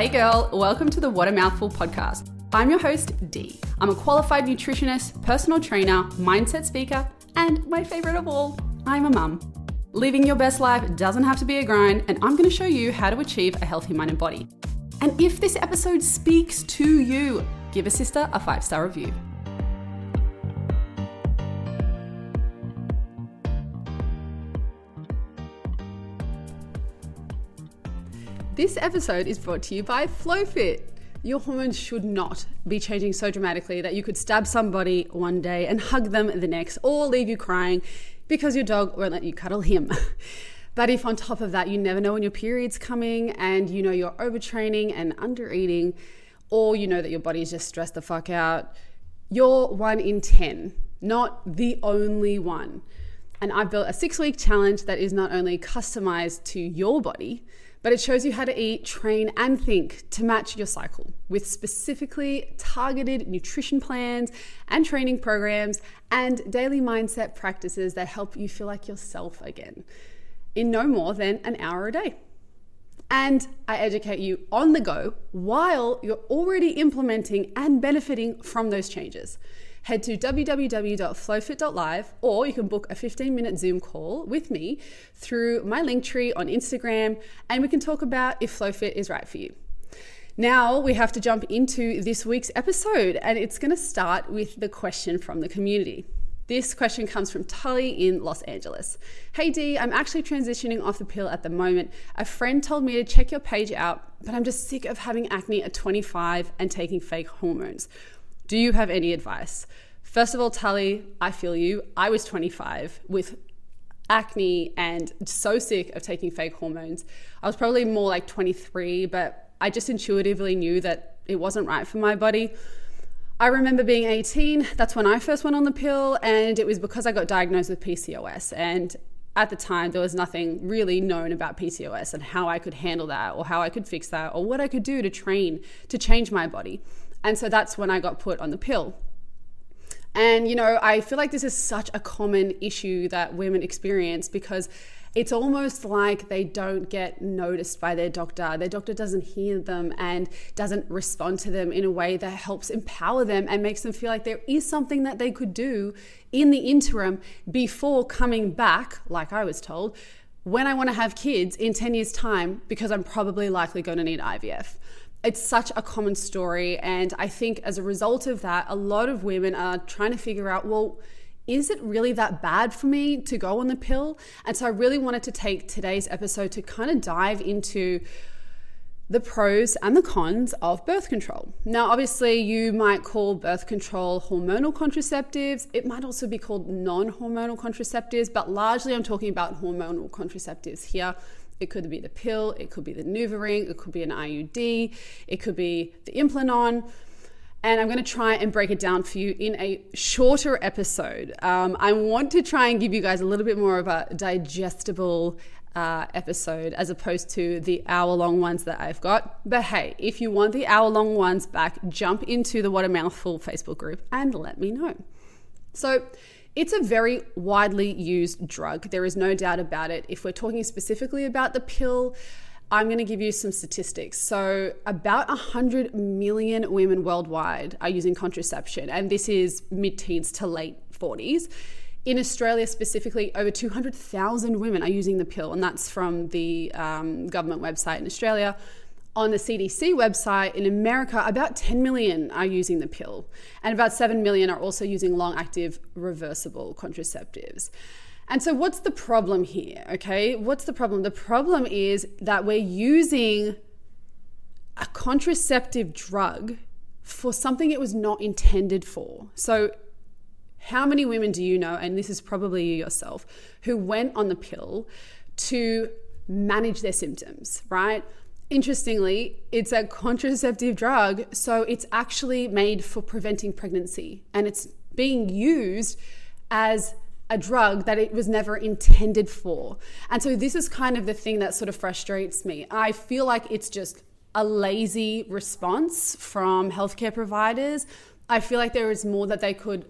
Hey girl, welcome to the What a Mouthful podcast. I'm your host, Dee. I'm a qualified nutritionist, personal trainer, mindset speaker, and my favorite of all, I'm a mum. Living your best life doesn't have to be a grind, and I'm going to show you how to achieve a healthy mind and body. And if this episode speaks to you, give a sister a five star review. This episode is brought to you by FlowFit. Your hormones should not be changing so dramatically that you could stab somebody one day and hug them the next, or leave you crying because your dog won't let you cuddle him. But if on top of that you never know when your period's coming and you know you're overtraining and undereating, or you know that your body's just stressed the fuck out, you're one in 10, not the only one. And I've built a six week challenge that is not only customized to your body, but it shows you how to eat, train, and think to match your cycle with specifically targeted nutrition plans and training programs and daily mindset practices that help you feel like yourself again in no more than an hour a day. And I educate you on the go while you're already implementing and benefiting from those changes head to www.flowfit.live or you can book a 15 minute Zoom call with me through my link tree on Instagram and we can talk about if FlowFit is right for you. Now we have to jump into this week's episode and it's going to start with the question from the community. This question comes from Tully in Los Angeles. Hey Dee, I'm actually transitioning off the pill at the moment. A friend told me to check your page out, but I'm just sick of having acne at 25 and taking fake hormones. Do you have any advice? First of all, Tully, I feel you. I was 25 with acne and so sick of taking fake hormones. I was probably more like 23, but I just intuitively knew that it wasn't right for my body. I remember being 18, that's when I first went on the pill, and it was because I got diagnosed with PCOS. And at the time, there was nothing really known about PCOS and how I could handle that, or how I could fix that, or what I could do to train to change my body. And so that's when I got put on the pill. And, you know, I feel like this is such a common issue that women experience because it's almost like they don't get noticed by their doctor. Their doctor doesn't hear them and doesn't respond to them in a way that helps empower them and makes them feel like there is something that they could do in the interim before coming back, like I was told, when I want to have kids in 10 years' time because I'm probably likely going to need IVF it's such a common story. And I think as a result of that, a lot of women are trying to figure out, well, is it really that bad for me to go on the pill? And so I really wanted to take today's episode to kind of dive into the pros and the cons of birth control. Now, obviously, you might call birth control hormonal contraceptives. It might also be called non hormonal contraceptives, but largely I'm talking about hormonal contraceptives here. It could be the pill, it could be the NuvaRing, it could be an IUD, it could be the Implanon. And I'm going to try and break it down for you in a shorter episode. Um, I want to try and give you guys a little bit more of a digestible uh, episode as opposed to the hour long ones that I've got. But hey, if you want the hour long ones back, jump into the What a Mouthful Facebook group and let me know. So, it's a very widely used drug. There is no doubt about it. If we're talking specifically about the pill, I'm going to give you some statistics. So, about 100 million women worldwide are using contraception, and this is mid teens to late 40s. In Australia, specifically, over 200,000 women are using the pill, and that's from the um, government website in Australia on the CDC website in America, about 10 million are using the pill, and about 7 million are also using long active reversible contraceptives. And so, what's the problem here? Okay, what's the problem? The problem is that we're using a contraceptive drug for something it was not intended for. So, how many women do you know, and this is probably you yourself, who went on the pill to manage their symptoms, right? Interestingly, it's a contraceptive drug, so it's actually made for preventing pregnancy and it's being used as a drug that it was never intended for. And so this is kind of the thing that sort of frustrates me. I feel like it's just a lazy response from healthcare providers. I feel like there is more that they could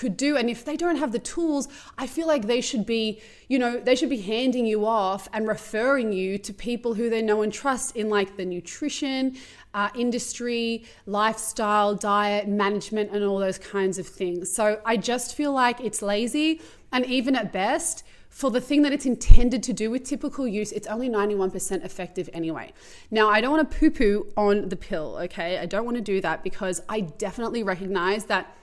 could do. And if they don't have the tools, I feel like they should be, you know, they should be handing you off and referring you to people who they know and trust in like the nutrition uh, industry, lifestyle, diet, management, and all those kinds of things. So I just feel like it's lazy. And even at best, for the thing that it's intended to do with typical use, it's only 91% effective anyway. Now, I don't want to poo poo on the pill, okay? I don't want to do that because I definitely recognize that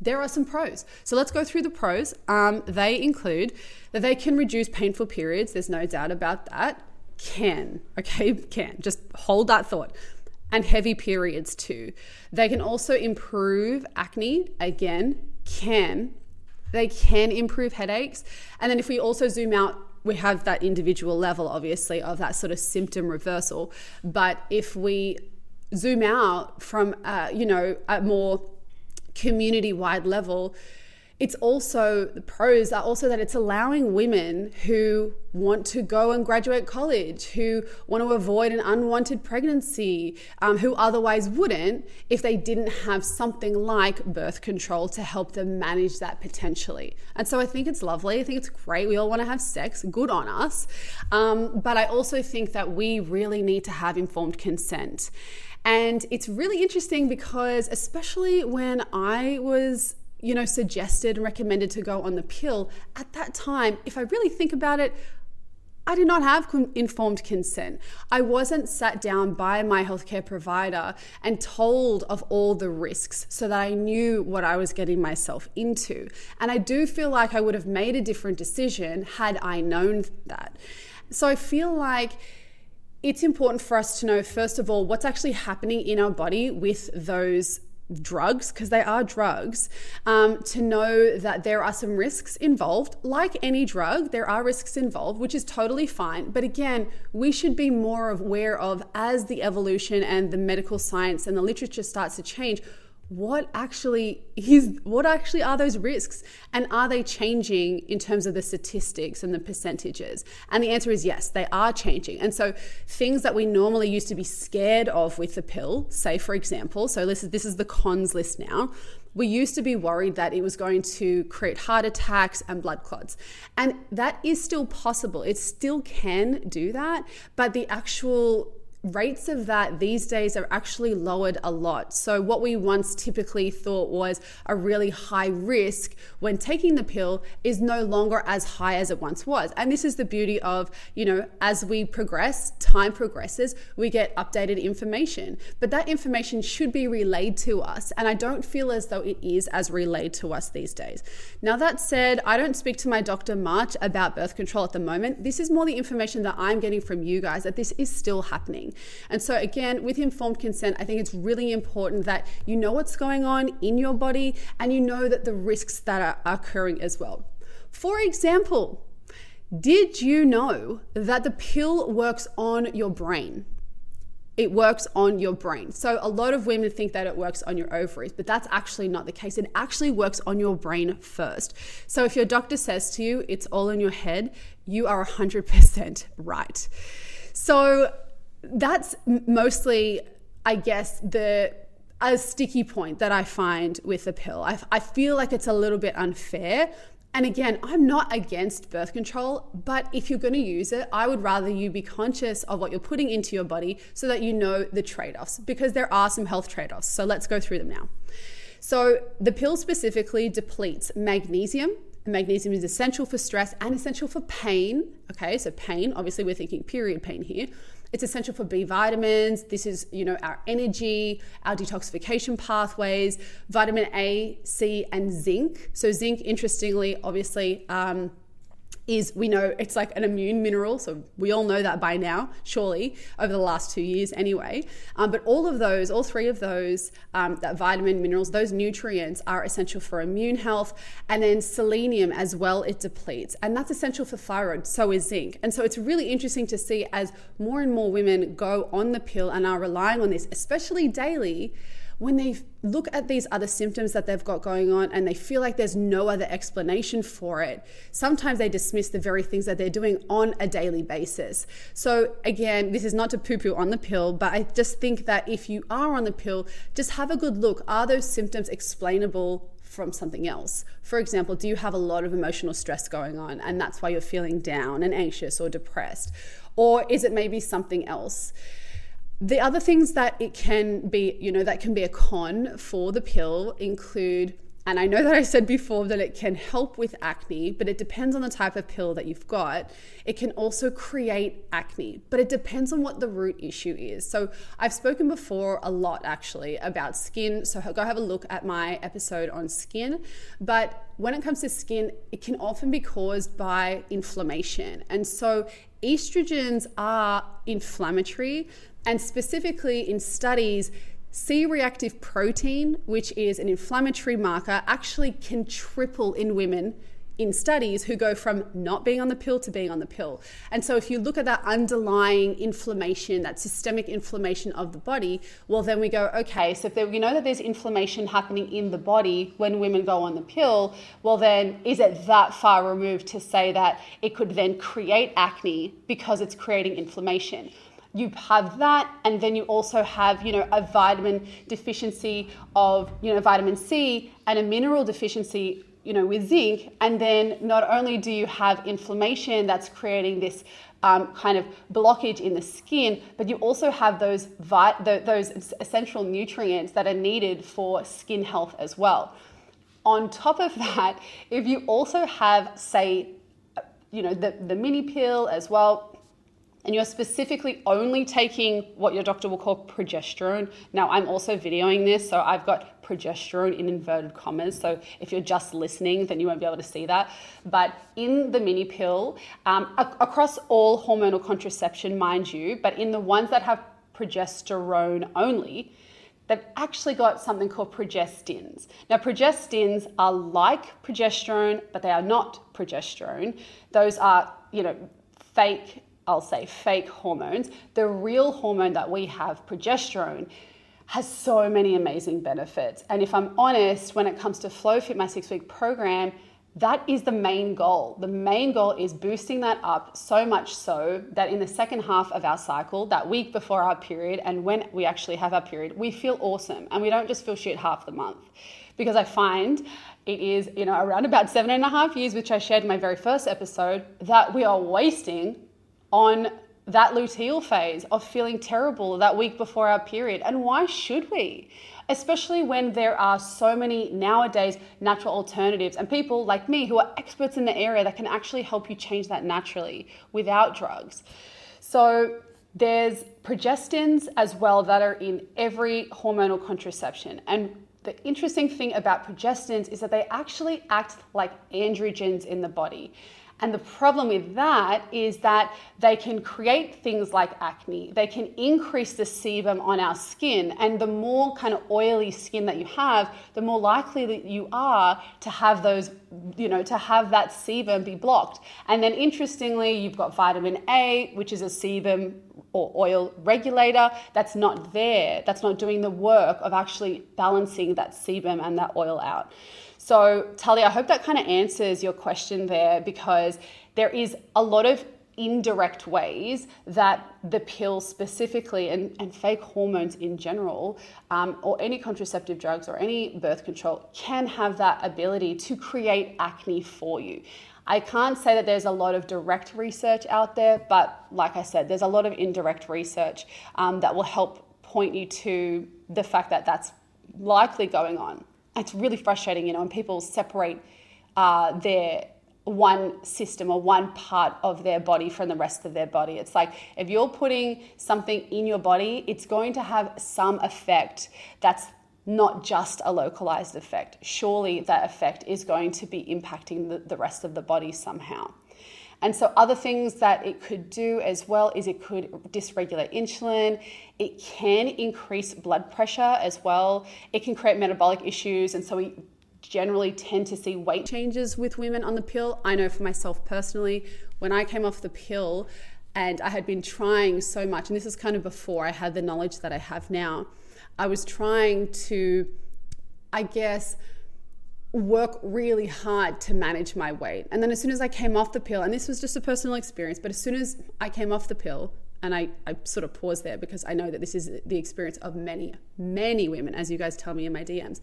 there are some pros. So let's go through the pros. Um, they include that they can reduce painful periods, there's no doubt about that. Can, okay? Can. Just hold that thought. And heavy periods too. They can also improve acne, again, can they can improve headaches. And then if we also zoom out, we have that individual level, obviously, of that sort of symptom reversal. But if we zoom out from, uh, you know, a more community wide level, it's also the pros are also that it's allowing women who want to go and graduate college, who want to avoid an unwanted pregnancy, um, who otherwise wouldn't if they didn't have something like birth control to help them manage that potentially. And so I think it's lovely. I think it's great. We all want to have sex. Good on us. Um, but I also think that we really need to have informed consent. And it's really interesting because, especially when I was you know, suggested and recommended to go on the pill, at that time, if I really think about it, I did not have informed consent. I wasn't sat down by my healthcare provider and told of all the risks so that I knew what I was getting myself into. And I do feel like I would have made a different decision had I known that. So I feel like it's important for us to know, first of all, what's actually happening in our body with those drugs, because they are drugs, um, to know that there are some risks involved. Like any drug, there are risks involved, which is totally fine. But again, we should be more aware of as the evolution and the medical science and the literature starts to change what actually is what actually are those risks? And are they changing in terms of the statistics and the percentages? And the answer is yes they are changing. And so things that we normally used to be scared of with the pill say for example so this is, this is the cons list now. We used to be worried that it was going to create heart attacks and blood clots. And that is still possible. It still can do that, but the actual rates of that these days are actually lowered a lot. So, what we once typically thought was a really high risk when taking the pill is no longer as high as it once was. And this is the beauty of, you know, as we progress, time progresses, we get updated information. But that information should be relayed to us. And I don't feel as though it is as relayed to us these days. Now, that said, I don't speak to my doctor much about birth control at the moment. This is more the information that I'm getting from you guys that this is still happening. And so, again, with informed consent, I think it's really important that you know what's going on in your body and you know that the risks that are occurring as well. For example, did you know that the pill works on your brain? It works on your brain. So, a lot of women think that it works on your ovaries, but that's actually not the case. It actually works on your brain first. So, if your doctor says to you it's all in your head, you are 100% right. So, that's mostly, I guess, the a sticky point that I find with the pill. I, I feel like it's a little bit unfair. And again, I'm not against birth control, but if you're going to use it, I would rather you be conscious of what you're putting into your body so that you know the trade offs, because there are some health trade offs. So let's go through them now. So, the pill specifically depletes magnesium. Magnesium is essential for stress and essential for pain. Okay, so pain, obviously, we're thinking period pain here it's essential for B vitamins. This is, you know, our energy, our detoxification pathways, vitamin A, C, and zinc. So zinc, interestingly, obviously, um, is we know it's like an immune mineral. So we all know that by now, surely, over the last two years anyway. Um, but all of those, all three of those, um, that vitamin, minerals, those nutrients are essential for immune health. And then selenium as well, it depletes. And that's essential for thyroid. So is zinc. And so it's really interesting to see as more and more women go on the pill and are relying on this, especially daily when they look at these other symptoms that they've got going on and they feel like there's no other explanation for it, sometimes they dismiss the very things that they're doing on a daily basis. So, again, this is not to poo poo on the pill, but I just think that if you are on the pill, just have a good look. Are those symptoms explainable from something else. For example, do you have a lot of emotional stress going on and that's why you're feeling down and anxious or depressed? Or is it maybe something else? The other things that it can be, you know, that can be a con for the pill include and I know that I said before that it can help with acne, but it depends on the type of pill that you've got. It can also create acne, but it depends on what the root issue is. So I've spoken before a lot actually about skin. So go have a look at my episode on skin. But when it comes to skin, it can often be caused by inflammation. And so estrogens are inflammatory. And specifically in studies, C reactive protein, which is an inflammatory marker, actually can triple in women in studies who go from not being on the pill to being on the pill. And so, if you look at that underlying inflammation, that systemic inflammation of the body, well, then we go, okay, so if there, we know that there's inflammation happening in the body when women go on the pill, well, then is it that far removed to say that it could then create acne because it's creating inflammation? You have that and then you also have you know a vitamin deficiency of you know vitamin c and a mineral deficiency you know with zinc. And then not only do you have inflammation that's creating this um, kind of blockage in the skin but you also have those vi- the, those essential nutrients that are needed for skin health as well. On top of that if you also have say you know the, the mini pill as well and you're specifically only taking what your doctor will call progesterone. Now, I'm also videoing this, so I've got progesterone in inverted commas. So if you're just listening, then you won't be able to see that. But in the mini pill, um, across all hormonal contraception, mind you, but in the ones that have progesterone only, they've actually got something called progestins. Now, progestins are like progesterone, but they are not progesterone. Those are, you know, fake I'll say fake hormones. The real hormone that we have, progesterone, has so many amazing benefits. And if I'm honest, when it comes to FlowFit, my six week program, that is the main goal. The main goal is boosting that up so much so that in the second half of our cycle, that week before our period, and when we actually have our period, we feel awesome and we don't just feel shit half the month. Because I find it is, you know, around about seven and a half years, which I shared in my very first episode, that we are wasting on that luteal phase of feeling terrible that week before our period. And why should we? Especially when there are so many nowadays natural alternatives and people like me who are experts in the area that can actually help you change that naturally without drugs. So there's progestins as well that are in every hormonal contraception. And the interesting thing about progestins is that they actually act like androgens in the body. And the problem with that is that they can create things like acne. They can increase the sebum on our skin. And the more kind of oily skin that you have, the more likely that you are to have those, you know, to have that sebum be blocked. And then interestingly, you've got vitamin A, which is a sebum or oil regulator that's not there, that's not doing the work of actually balancing that sebum and that oil out. So, Talia, I hope that kind of answers your question there because there is a lot of indirect ways that the pill specifically and, and fake hormones in general um, or any contraceptive drugs or any birth control can have that ability to create acne for you. I can't say that there's a lot of direct research out there but like i said there's a lot of indirect research um, that will help point you to the fact that that's likely going on it's really frustrating, you know, when people separate uh, their one system or one part of their body from the rest of their body. It's like if you're putting something in your body, it's going to have some effect that's not just a localized effect. Surely that effect is going to be impacting the, the rest of the body somehow. And so, other things that it could do as well is it could dysregulate insulin. It can increase blood pressure as well. It can create metabolic issues. And so, we generally tend to see weight changes with women on the pill. I know for myself personally, when I came off the pill and I had been trying so much, and this is kind of before I had the knowledge that I have now. I was trying to, I guess, work really hard to manage my weight. And then as soon as I came off the pill, and this was just a personal experience, but as soon as I came off the pill, and I, I sort of pause there because I know that this is the experience of many, many women, as you guys tell me in my DMs,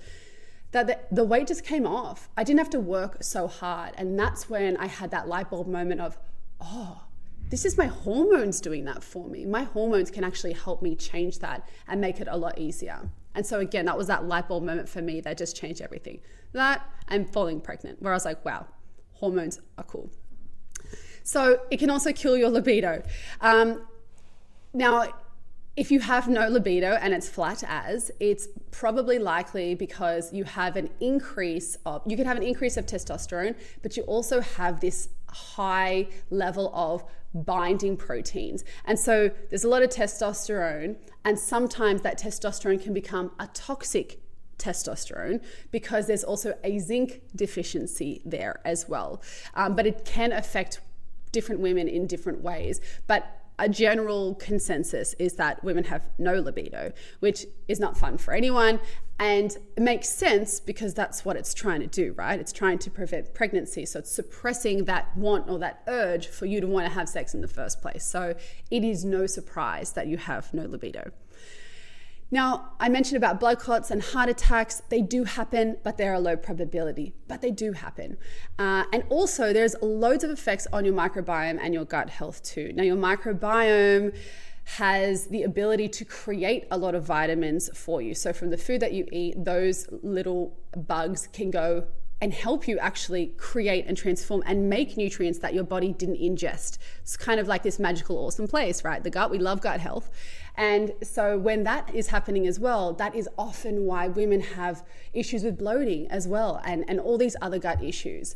that the, the weight just came off. I didn't have to work so hard. And that's when I had that light bulb moment of, oh, this is my hormones doing that for me. My hormones can actually help me change that and make it a lot easier. And so, again, that was that light bulb moment for me that just changed everything. That and falling pregnant, where I was like, wow, hormones are cool. So, it can also kill your libido. Um, now, if you have no libido and it's flat as, it's probably likely because you have an increase of, you can have an increase of testosterone, but you also have this high level of binding proteins. And so there's a lot of testosterone, and sometimes that testosterone can become a toxic testosterone because there's also a zinc deficiency there as well. Um, but it can affect different women in different ways. But a general consensus is that women have no libido, which is not fun for anyone. And it makes sense because that's what it's trying to do, right? It's trying to prevent pregnancy. So it's suppressing that want or that urge for you to want to have sex in the first place. So it is no surprise that you have no libido. Now, I mentioned about blood clots and heart attacks. They do happen, but they're a low probability, but they do happen. Uh, and also, there's loads of effects on your microbiome and your gut health too. Now, your microbiome has the ability to create a lot of vitamins for you. So, from the food that you eat, those little bugs can go and help you actually create and transform and make nutrients that your body didn't ingest. It's kind of like this magical, awesome place, right? The gut, we love gut health. And so when that is happening as well, that is often why women have issues with bloating as well and, and all these other gut issues.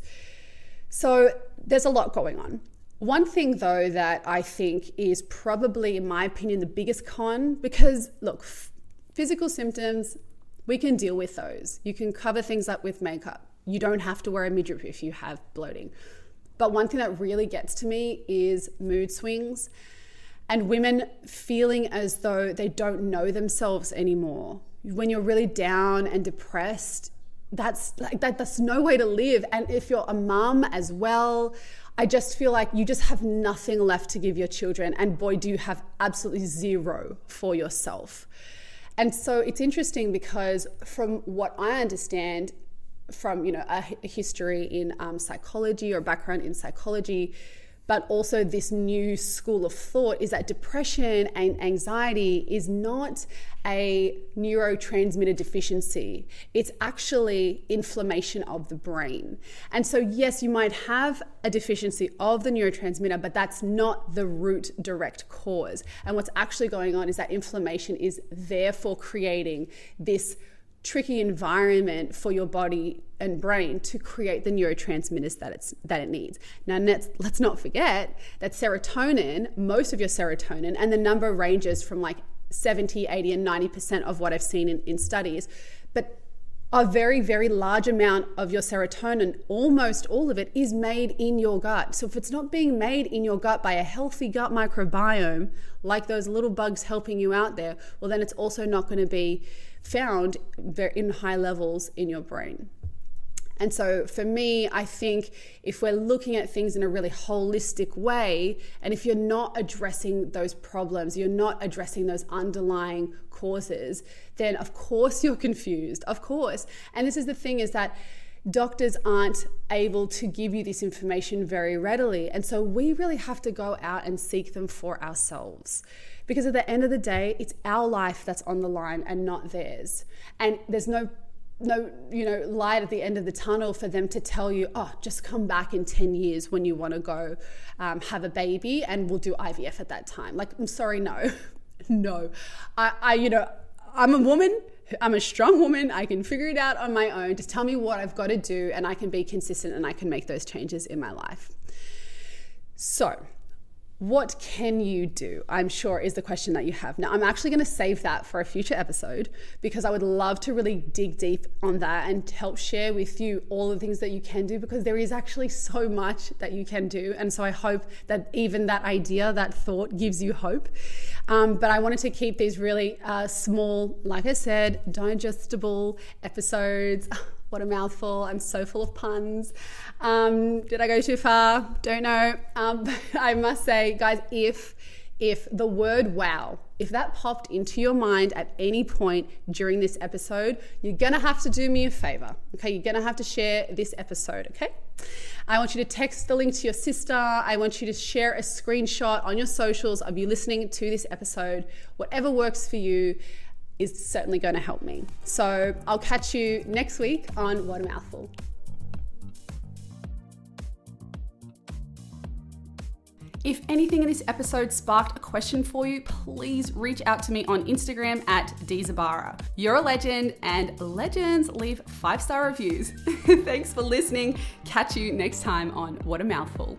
So there's a lot going on. One thing, though, that I think is probably, in my opinion, the biggest con, because look, physical symptoms, we can deal with those. You can cover things up with makeup you don't have to wear a midriff if you have bloating. But one thing that really gets to me is mood swings and women feeling as though they don't know themselves anymore. When you're really down and depressed, that's like that, that's no way to live. And if you're a mum as well, I just feel like you just have nothing left to give your children. And boy, do you have absolutely zero for yourself. And so it's interesting because, from what I understand, from you know a, history in um, psychology or background in psychology but also this new school of thought is that depression and anxiety is not a neurotransmitter deficiency. It's actually inflammation of the brain. And so yes you might have a deficiency of the neurotransmitter but that's not the root direct cause. And what's actually going on is that inflammation is therefore creating this tricky environment for your body and brain to create the neurotransmitters that it's that it needs. Now let's let's not forget that serotonin, most of your serotonin, and the number ranges from like 70, 80, and 90% of what I've seen in, in studies, but a very, very large amount of your serotonin, almost all of it, is made in your gut. So if it's not being made in your gut by a healthy gut microbiome, like those little bugs helping you out there, well, then it's also not going to be found in high levels in your brain. And so for me, I think if we're looking at things in a really holistic way, and if you're not addressing those problems, you're not addressing those underlying causes, then of course you're confused. Of course. And this is the thing is that doctors aren't able to give you this information very readily. And so we really have to go out and seek them for ourselves. Because at the end of the day, it's our life that's on the line and not theirs. And there's no no you know light at the end of the tunnel for them to tell you oh just come back in 10 years when you want to go um, have a baby and we'll do ivf at that time like i'm sorry no no I, I you know i'm a woman i'm a strong woman. I can figure it out on my own. Just tell me what i've got to do and i can be consistent and i can make those changes in my life. So what can you do? I'm sure is the question that you have. Now, I'm actually going to save that for a future episode because I would love to really dig deep on that and help share with you all the things that you can do because there is actually so much that you can do. And so I hope that even that idea, that thought gives you hope. Um, but I wanted to keep these really uh, small, like I said, digestible episodes. What a mouthful. I'm so full of puns. Um, did I go too far? Don't know. Um, but I must say, guys, if if the word wow, if that popped into your mind at any point during this episode, you're gonna have to do me a favor. Okay, you're gonna have to share this episode, okay? I want you to text the link to your sister. I want you to share a screenshot on your socials of you listening to this episode, whatever works for you is certainly going to help me. So I'll catch you next week on What a Mouthful. If anything in this episode sparked a question for you, please reach out to me on Instagram at Dzabara. You're a legend, and legends leave five star reviews. Thanks for listening. Catch you next time on What a Mouthful.